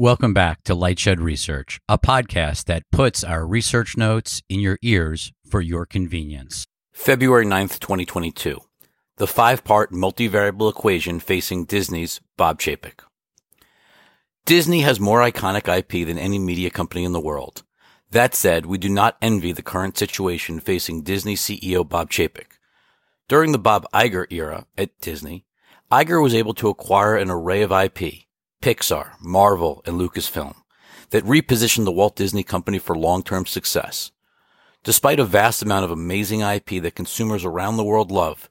Welcome back to Lightshed Research, a podcast that puts our research notes in your ears for your convenience. February 9th, 2022. The five part multivariable equation facing Disney's Bob Chapek. Disney has more iconic IP than any media company in the world. That said, we do not envy the current situation facing Disney CEO Bob Chapek. During the Bob Iger era at Disney, Iger was able to acquire an array of IP Pixar, Marvel, and Lucasfilm that repositioned the Walt Disney Company for long-term success. Despite a vast amount of amazing IP that consumers around the world love,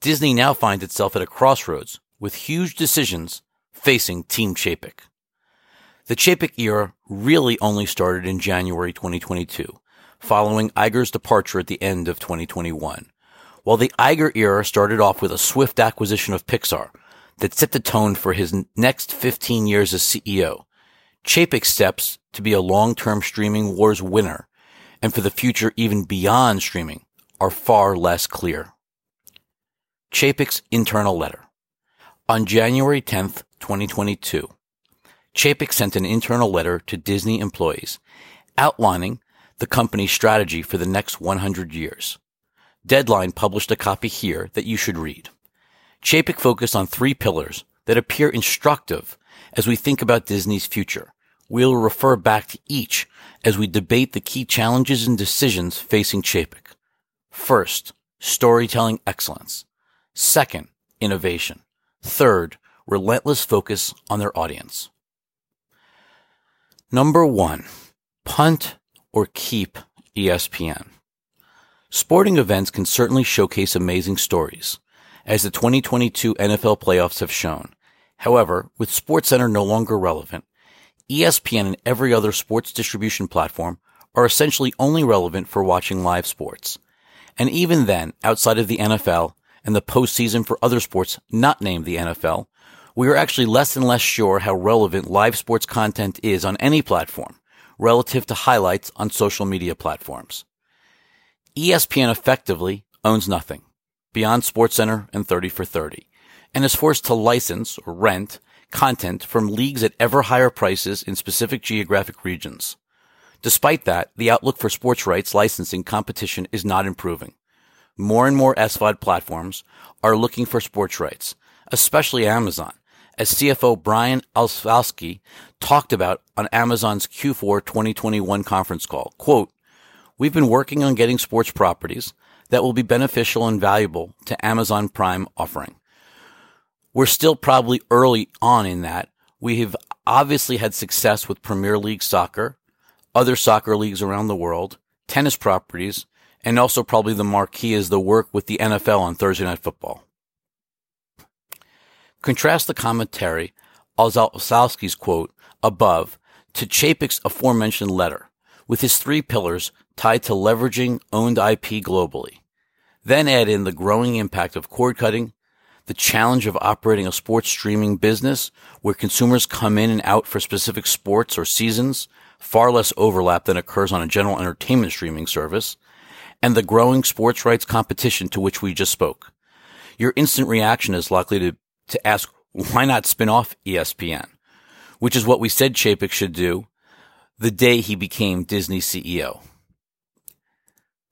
Disney now finds itself at a crossroads with huge decisions facing Team Chapek. The Chapek era really only started in January 2022, following Iger's departure at the end of 2021. While the Iger era started off with a swift acquisition of Pixar, that set the tone for his next 15 years as CEO. Chapek steps to be a long-term streaming wars winner and for the future even beyond streaming are far less clear. Chapek's internal letter. On January 10th, 2022, Chapek sent an internal letter to Disney employees outlining the company's strategy for the next 100 years. Deadline published a copy here that you should read. Chapek focused on three pillars that appear instructive as we think about Disney's future. We'll refer back to each as we debate the key challenges and decisions facing Chapek. First, storytelling excellence. Second, innovation. Third, relentless focus on their audience. Number one, punt or keep ESPN. Sporting events can certainly showcase amazing stories as the 2022 NFL playoffs have shown. However, with SportsCenter no longer relevant, ESPN and every other sports distribution platform are essentially only relevant for watching live sports. And even then, outside of the NFL and the postseason for other sports not named the NFL, we are actually less and less sure how relevant live sports content is on any platform relative to highlights on social media platforms. ESPN effectively owns nothing beyond SportsCenter and 30 for 30, and is forced to license or rent content from leagues at ever higher prices in specific geographic regions. Despite that, the outlook for sports rights licensing competition is not improving. More and more SVOD platforms are looking for sports rights, especially Amazon, as CFO Brian Olsavsky talked about on Amazon's Q4 2021 conference call. Quote, We've been working on getting sports properties that will be beneficial and valuable to Amazon Prime offering. We're still probably early on in that. We have obviously had success with Premier League soccer, other soccer leagues around the world, tennis properties, and also probably the marquee is the work with the NFL on Thursday Night Football. Contrast the commentary, Olsavsky's quote above, to Chapek's aforementioned letter, with his three pillars tied to leveraging owned IP globally. Then add in the growing impact of cord cutting, the challenge of operating a sports streaming business where consumers come in and out for specific sports or seasons, far less overlap than occurs on a general entertainment streaming service, and the growing sports rights competition to which we just spoke. Your instant reaction is likely to, to ask, why not spin off ESPN? Which is what we said Chapek should do the day he became Disney CEO.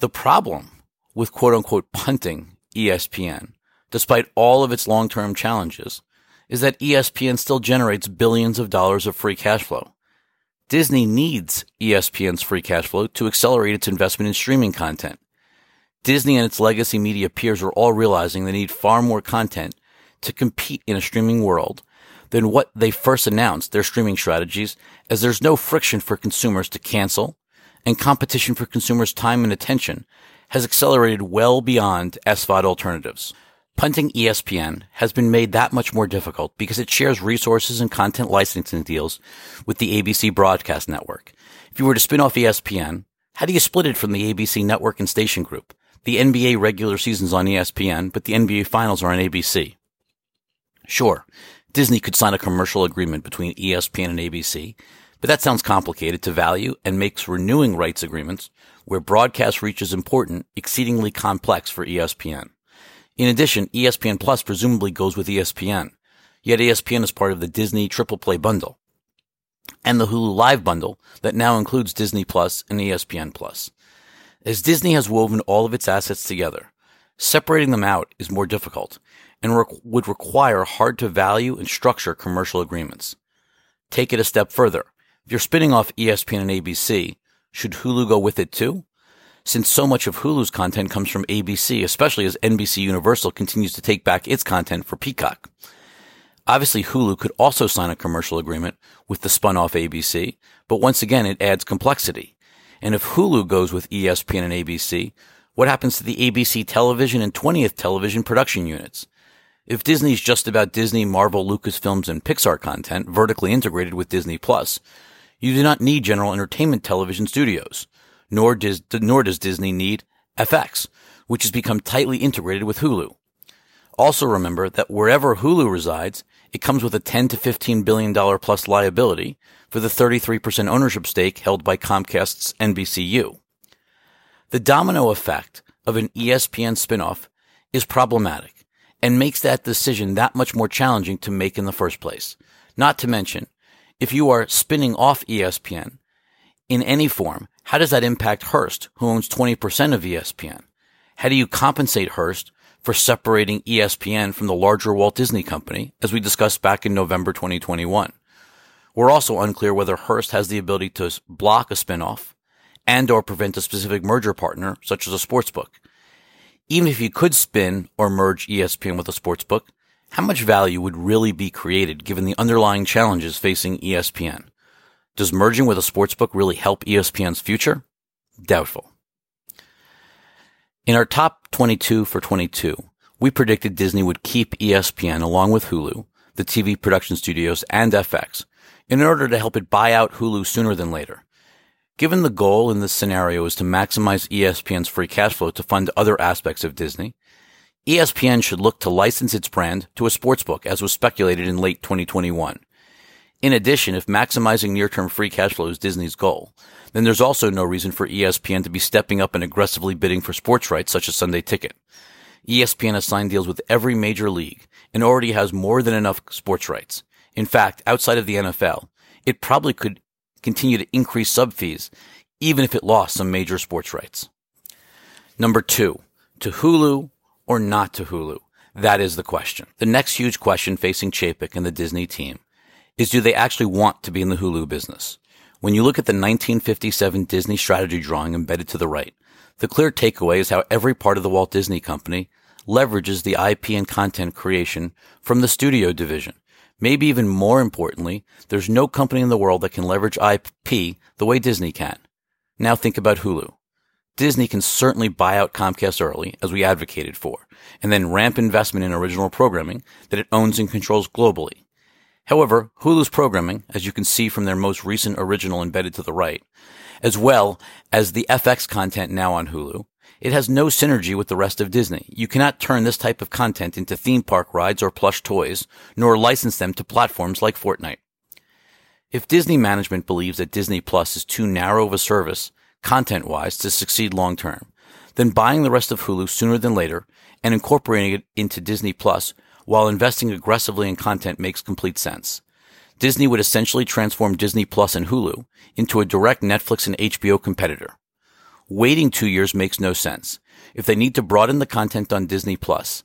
The problem with quote unquote punting ESPN, despite all of its long term challenges, is that ESPN still generates billions of dollars of free cash flow. Disney needs ESPN's free cash flow to accelerate its investment in streaming content. Disney and its legacy media peers are all realizing they need far more content to compete in a streaming world than what they first announced their streaming strategies as there's no friction for consumers to cancel, and competition for consumers' time and attention has accelerated well beyond SVOD alternatives. Punting ESPN has been made that much more difficult because it shares resources and content licensing deals with the ABC broadcast network. If you were to spin off ESPN, how do you split it from the ABC network and station group? The NBA regular season's on ESPN, but the NBA finals are on ABC. Sure, Disney could sign a commercial agreement between ESPN and ABC but that sounds complicated to value and makes renewing rights agreements where broadcast reach is important exceedingly complex for ESPN. In addition, ESPN Plus presumably goes with ESPN, yet ESPN is part of the Disney Triple Play bundle. and the Hulu Live bundle that now includes Disney Plus and ESPN Plus. As Disney has woven all of its assets together, separating them out is more difficult and re- would require hard to value and structure commercial agreements. Take it a step further. If you're spinning off ESPN and ABC, should Hulu go with it too? Since so much of Hulu's content comes from ABC, especially as NBC Universal continues to take back its content for Peacock. Obviously, Hulu could also sign a commercial agreement with the spun off ABC, but once again, it adds complexity. And if Hulu goes with ESPN and ABC, what happens to the ABC television and 20th television production units? If Disney's just about Disney, Marvel, Lucasfilms, and Pixar content vertically integrated with Disney Plus, you do not need general entertainment television studios, nor does, nor does Disney need FX, which has become tightly integrated with Hulu. Also remember that wherever Hulu resides, it comes with a 10 to 15 billion dollar plus liability for the 33% ownership stake held by Comcast's NBCU. The domino effect of an ESPN spinoff is problematic and makes that decision that much more challenging to make in the first place. Not to mention, if you are spinning off ESPN in any form, how does that impact Hearst, who owns 20% of ESPN? How do you compensate Hearst for separating ESPN from the larger Walt Disney Company, as we discussed back in November 2021. We're also unclear whether Hearst has the ability to block a spinoff and or prevent a specific merger partner, such as a sportsbook. Even if you could spin or merge ESPN with a sports book, how much value would really be created given the underlying challenges facing ESPN? Does merging with a sports book really help ESPN's future? Doubtful. In our top 22 for 22, we predicted Disney would keep ESPN along with Hulu, the TV production studios, and FX in order to help it buy out Hulu sooner than later. Given the goal in this scenario is to maximize ESPN's free cash flow to fund other aspects of Disney, ESPN should look to license its brand to a sportsbook as was speculated in late 2021. In addition, if maximizing near-term free cash flow is Disney's goal, then there's also no reason for ESPN to be stepping up and aggressively bidding for sports rights such as Sunday Ticket. ESPN has signed deals with every major league and already has more than enough sports rights. In fact, outside of the NFL, it probably could continue to increase sub fees even if it lost some major sports rights. Number two, to Hulu or not to Hulu? That is the question. The next huge question facing Chapek and the Disney team is do they actually want to be in the Hulu business? When you look at the 1957 Disney strategy drawing embedded to the right, the clear takeaway is how every part of the Walt Disney Company leverages the IP and content creation from the studio division. Maybe even more importantly, there's no company in the world that can leverage IP the way Disney can. Now think about Hulu. Disney can certainly buy out Comcast early, as we advocated for, and then ramp investment in original programming that it owns and controls globally. However, Hulu's programming, as you can see from their most recent original embedded to the right, as well as the FX content now on Hulu, it has no synergy with the rest of Disney. You cannot turn this type of content into theme park rides or plush toys, nor license them to platforms like Fortnite. If Disney management believes that Disney Plus is too narrow of a service, content wise, to succeed long term, then buying the rest of Hulu sooner than later and incorporating it into Disney Plus while investing aggressively in content makes complete sense. Disney would essentially transform Disney Plus and Hulu into a direct Netflix and HBO competitor. Waiting two years makes no sense. If they need to broaden the content on Disney Plus,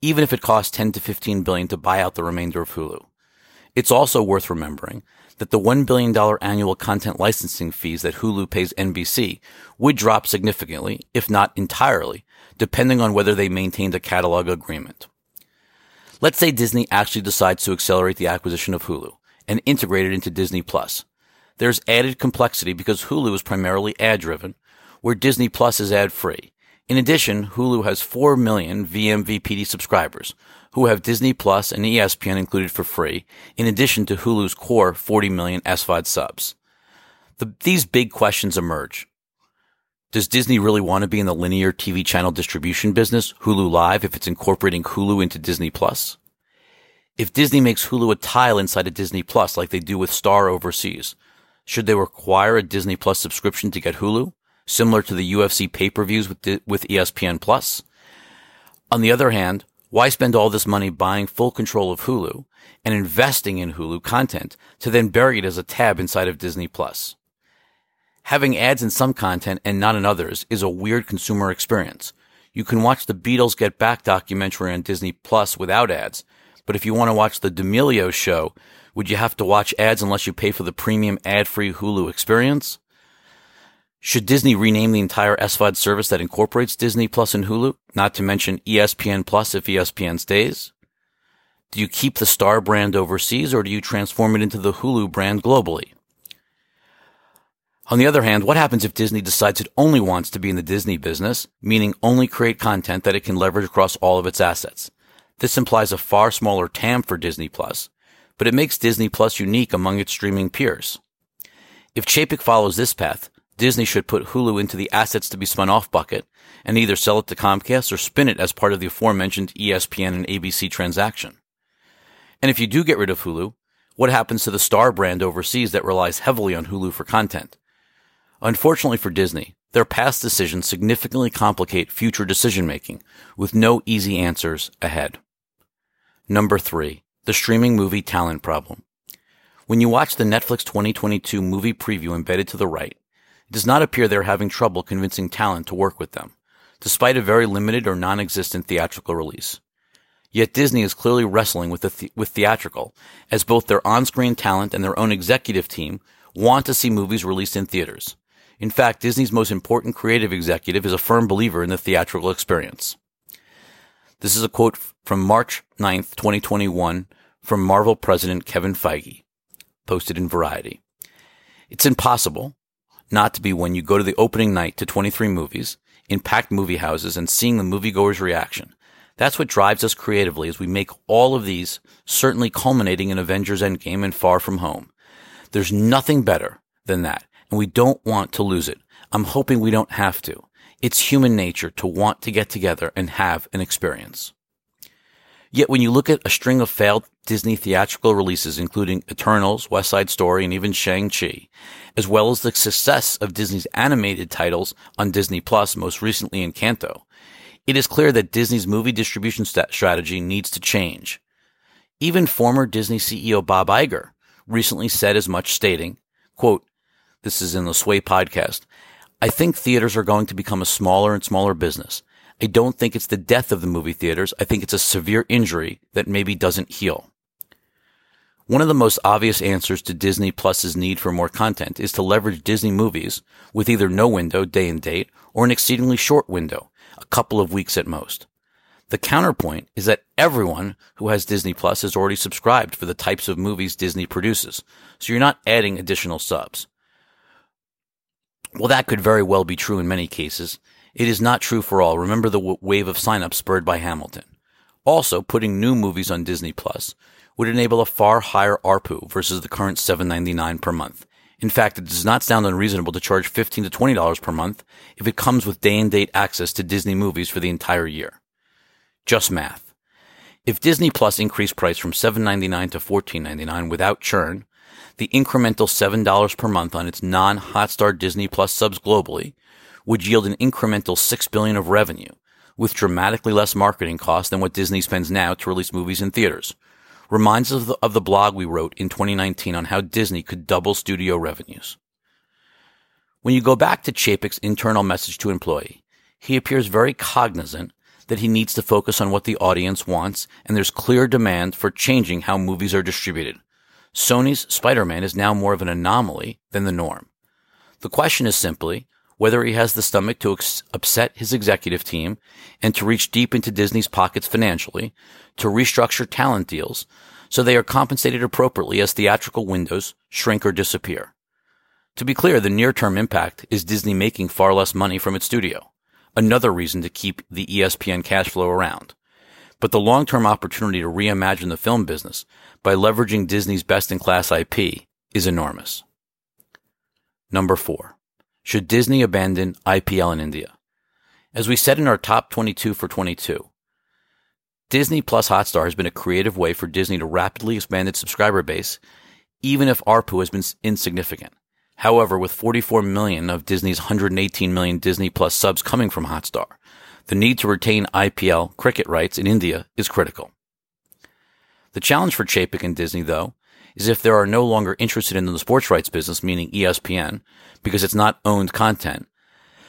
even if it costs 10 to 15 billion to buy out the remainder of Hulu. It's also worth remembering that the $1 billion annual content licensing fees that Hulu pays NBC would drop significantly, if not entirely, depending on whether they maintained a catalog agreement. Let's say Disney actually decides to accelerate the acquisition of Hulu and integrate it into Disney Plus. There's added complexity because Hulu is primarily ad driven, where Disney Plus is ad free. In addition, Hulu has 4 million vMVPD subscribers who have Disney Plus and ESPN included for free, in addition to Hulu's core 40 million SVOD subs. The, these big questions emerge. Does Disney really want to be in the linear TV channel distribution business, Hulu Live, if it's incorporating Hulu into Disney Plus? If Disney makes Hulu a tile inside of Disney Plus like they do with Star overseas, should they require a Disney Plus subscription to get Hulu, similar to the UFC pay-per-views with, with ESPN Plus? On the other hand, Why spend all this money buying full control of Hulu and investing in Hulu content to then bury it as a tab inside of Disney Plus? Having ads in some content and not in others is a weird consumer experience. You can watch the Beatles Get Back documentary on Disney Plus without ads, but if you want to watch the D'Amelio show, would you have to watch ads unless you pay for the premium ad-free Hulu experience? Should Disney rename the entire SVOD service that incorporates Disney Plus and Hulu, not to mention ESPN Plus if ESPN stays? Do you keep the Star brand overseas or do you transform it into the Hulu brand globally? On the other hand, what happens if Disney decides it only wants to be in the Disney business, meaning only create content that it can leverage across all of its assets? This implies a far smaller TAM for Disney Plus, but it makes Disney Plus unique among its streaming peers. If Chapek follows this path, Disney should put Hulu into the assets to be spun off bucket and either sell it to Comcast or spin it as part of the aforementioned ESPN and ABC transaction. And if you do get rid of Hulu, what happens to the Star brand overseas that relies heavily on Hulu for content? Unfortunately for Disney, their past decisions significantly complicate future decision making with no easy answers ahead. Number three, the streaming movie talent problem. When you watch the Netflix 2022 movie preview embedded to the right, it does not appear they're having trouble convincing talent to work with them, despite a very limited or non-existent theatrical release. Yet Disney is clearly wrestling with, the, with theatrical, as both their on-screen talent and their own executive team want to see movies released in theaters. In fact, Disney's most important creative executive is a firm believer in the theatrical experience. This is a quote from March 9th, 2021 from Marvel president Kevin Feige, posted in Variety. It's impossible, not to be when you go to the opening night to 23 movies in packed movie houses and seeing the moviegoer's reaction. That's what drives us creatively as we make all of these, certainly culminating in Avengers Endgame and Far From Home. There's nothing better than that, and we don't want to lose it. I'm hoping we don't have to. It's human nature to want to get together and have an experience. Yet when you look at a string of failed Disney theatrical releases, including Eternals, West Side Story, and even Shang-Chi, as well as the success of Disney's animated titles on Disney Plus, most recently Encanto, it is clear that Disney's movie distribution st- strategy needs to change. Even former Disney CEO Bob Iger recently said as much stating, quote, this is in the Sway podcast, I think theaters are going to become a smaller and smaller business. I don't think it's the death of the movie theaters. I think it's a severe injury that maybe doesn't heal. One of the most obvious answers to Disney Plus's need for more content is to leverage Disney movies with either no window, day and date, or an exceedingly short window, a couple of weeks at most. The counterpoint is that everyone who has Disney Plus is already subscribed for the types of movies Disney produces, so you're not adding additional subs. Well, that could very well be true in many cases, it is not true for all. Remember the w- wave of signups spurred by Hamilton. Also, putting new movies on Disney Plus would enable a far higher ARPU versus the current $7.99 per month. In fact, it does not sound unreasonable to charge 15 to $20 per month if it comes with day and date access to Disney movies for the entire year. Just math. If Disney Plus increased price from $7.99 to $14.99 without churn, the incremental $7 per month on its non-Hotstar Disney Plus subs globally would yield an incremental 6 billion of revenue with dramatically less marketing costs than what Disney spends now to release movies in theaters. Reminds us of the, of the blog we wrote in 2019 on how Disney could double studio revenues. When you go back to Chapek's internal message to employee, he appears very cognizant that he needs to focus on what the audience wants, and there's clear demand for changing how movies are distributed. Sony's Spider-Man is now more of an anomaly than the norm. The question is simply, whether he has the stomach to ex- upset his executive team and to reach deep into Disney's pockets financially, to restructure talent deals so they are compensated appropriately as theatrical windows shrink or disappear. To be clear, the near term impact is Disney making far less money from its studio. Another reason to keep the ESPN cash flow around. But the long term opportunity to reimagine the film business by leveraging Disney's best in class IP is enormous. Number four. Should Disney abandon IPL in India? As we said in our top 22 for 22, Disney plus Hotstar has been a creative way for Disney to rapidly expand its subscriber base, even if ARPU has been insignificant. However, with 44 million of Disney's 118 million Disney plus subs coming from Hotstar, The need to retain IPL cricket rights in India is critical. The challenge for Chapek and Disney, though, is if they are no longer interested in the sports rights business, meaning ESPN, because it's not owned content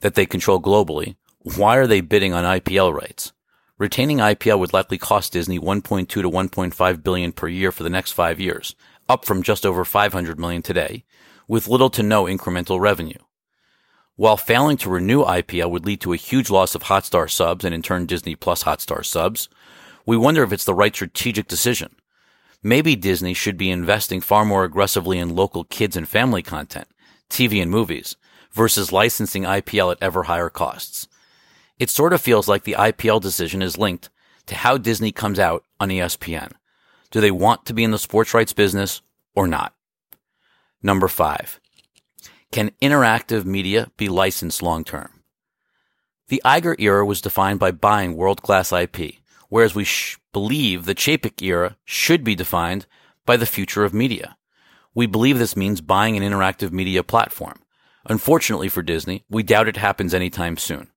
that they control globally, why are they bidding on IPL rights? Retaining IPL would likely cost Disney 1.2 to 1.5 billion per year for the next five years, up from just over 500 million today, with little to no incremental revenue. While failing to renew IPL would lead to a huge loss of Hotstar subs and in turn Disney Plus Hotstar subs, we wonder if it's the right strategic decision. Maybe Disney should be investing far more aggressively in local kids and family content, TV and movies, versus licensing IPL at ever higher costs. It sort of feels like the IPL decision is linked to how Disney comes out on ESPN. Do they want to be in the sports rights business or not? Number five. Can interactive media be licensed long term? The Iger era was defined by buying world class IP, whereas we sh- believe the Chapek era should be defined by the future of media. We believe this means buying an interactive media platform. Unfortunately for Disney, we doubt it happens anytime soon.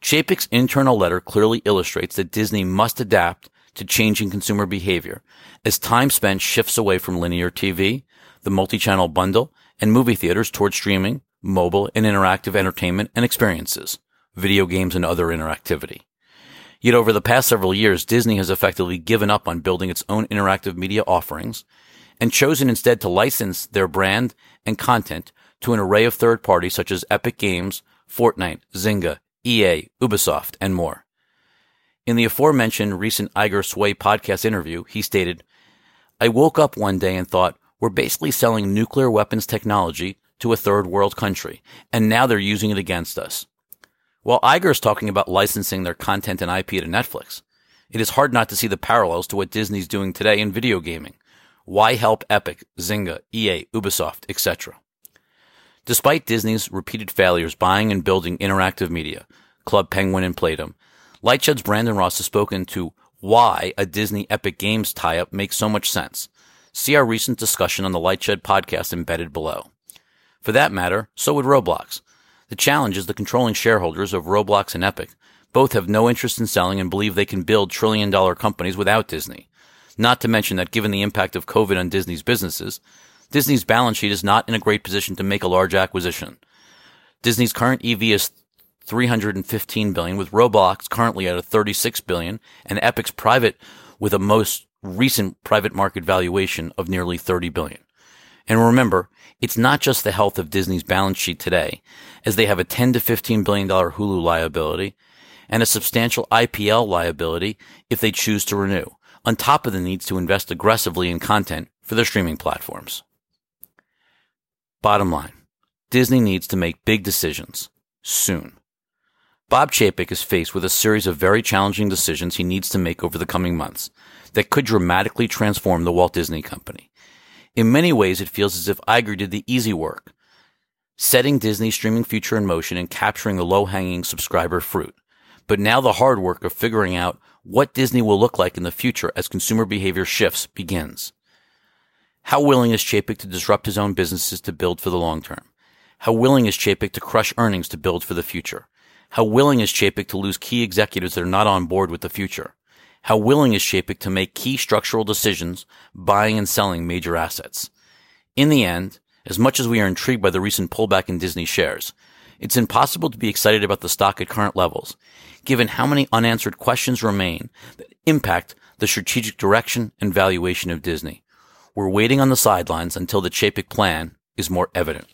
Chapek's internal letter clearly illustrates that Disney must adapt to changing consumer behavior as time spent shifts away from linear TV, the multi-channel bundle, and movie theaters toward streaming, mobile, and interactive entertainment and experiences, video games, and other interactivity. Yet over the past several years, Disney has effectively given up on building its own interactive media offerings and chosen instead to license their brand and content to an array of third parties such as Epic Games, Fortnite, Zynga, EA, Ubisoft, and more. In the aforementioned recent Iger Sway podcast interview, he stated, I woke up one day and thought, we're basically selling nuclear weapons technology to a third world country, and now they're using it against us. While Iger is talking about licensing their content and IP to Netflix, it is hard not to see the parallels to what Disney's doing today in video gaming. Why help Epic, Zynga, EA, Ubisoft, etc.? Despite Disney's repeated failures buying and building interactive media, Club Penguin and Playdom, Lightshed's Brandon Ross has spoken to why a Disney Epic Games tie-up makes so much sense. See our recent discussion on the Lightshed podcast embedded below. For that matter, so would Roblox. The challenge is the controlling shareholders of Roblox and Epic both have no interest in selling and believe they can build trillion dollar companies without Disney. Not to mention that given the impact of COVID on Disney's businesses, Disney's balance sheet is not in a great position to make a large acquisition. Disney's current EV is 315 billion with Roblox currently at a 36 billion and Epic's private with a most recent private market valuation of nearly 30 billion. And remember, it's not just the health of Disney's balance sheet today, as they have a 10 to 15 billion dollar Hulu liability and a substantial IPL liability if they choose to renew, on top of the needs to invest aggressively in content for their streaming platforms. Bottom line, Disney needs to make big decisions soon. Bob Chapek is faced with a series of very challenging decisions he needs to make over the coming months that could dramatically transform the Walt Disney Company. In many ways, it feels as if Iger did the easy work, setting Disney's streaming future in motion and capturing the low hanging subscriber fruit. But now the hard work of figuring out what Disney will look like in the future as consumer behavior shifts begins. How willing is Chapek to disrupt his own businesses to build for the long term? How willing is Chapek to crush earnings to build for the future? How willing is Chapek to lose key executives that are not on board with the future? How willing is Chapek to make key structural decisions, buying and selling major assets? In the end, as much as we are intrigued by the recent pullback in Disney shares, it's impossible to be excited about the stock at current levels, given how many unanswered questions remain that impact the strategic direction and valuation of Disney. We're waiting on the sidelines until the Chapek plan is more evident.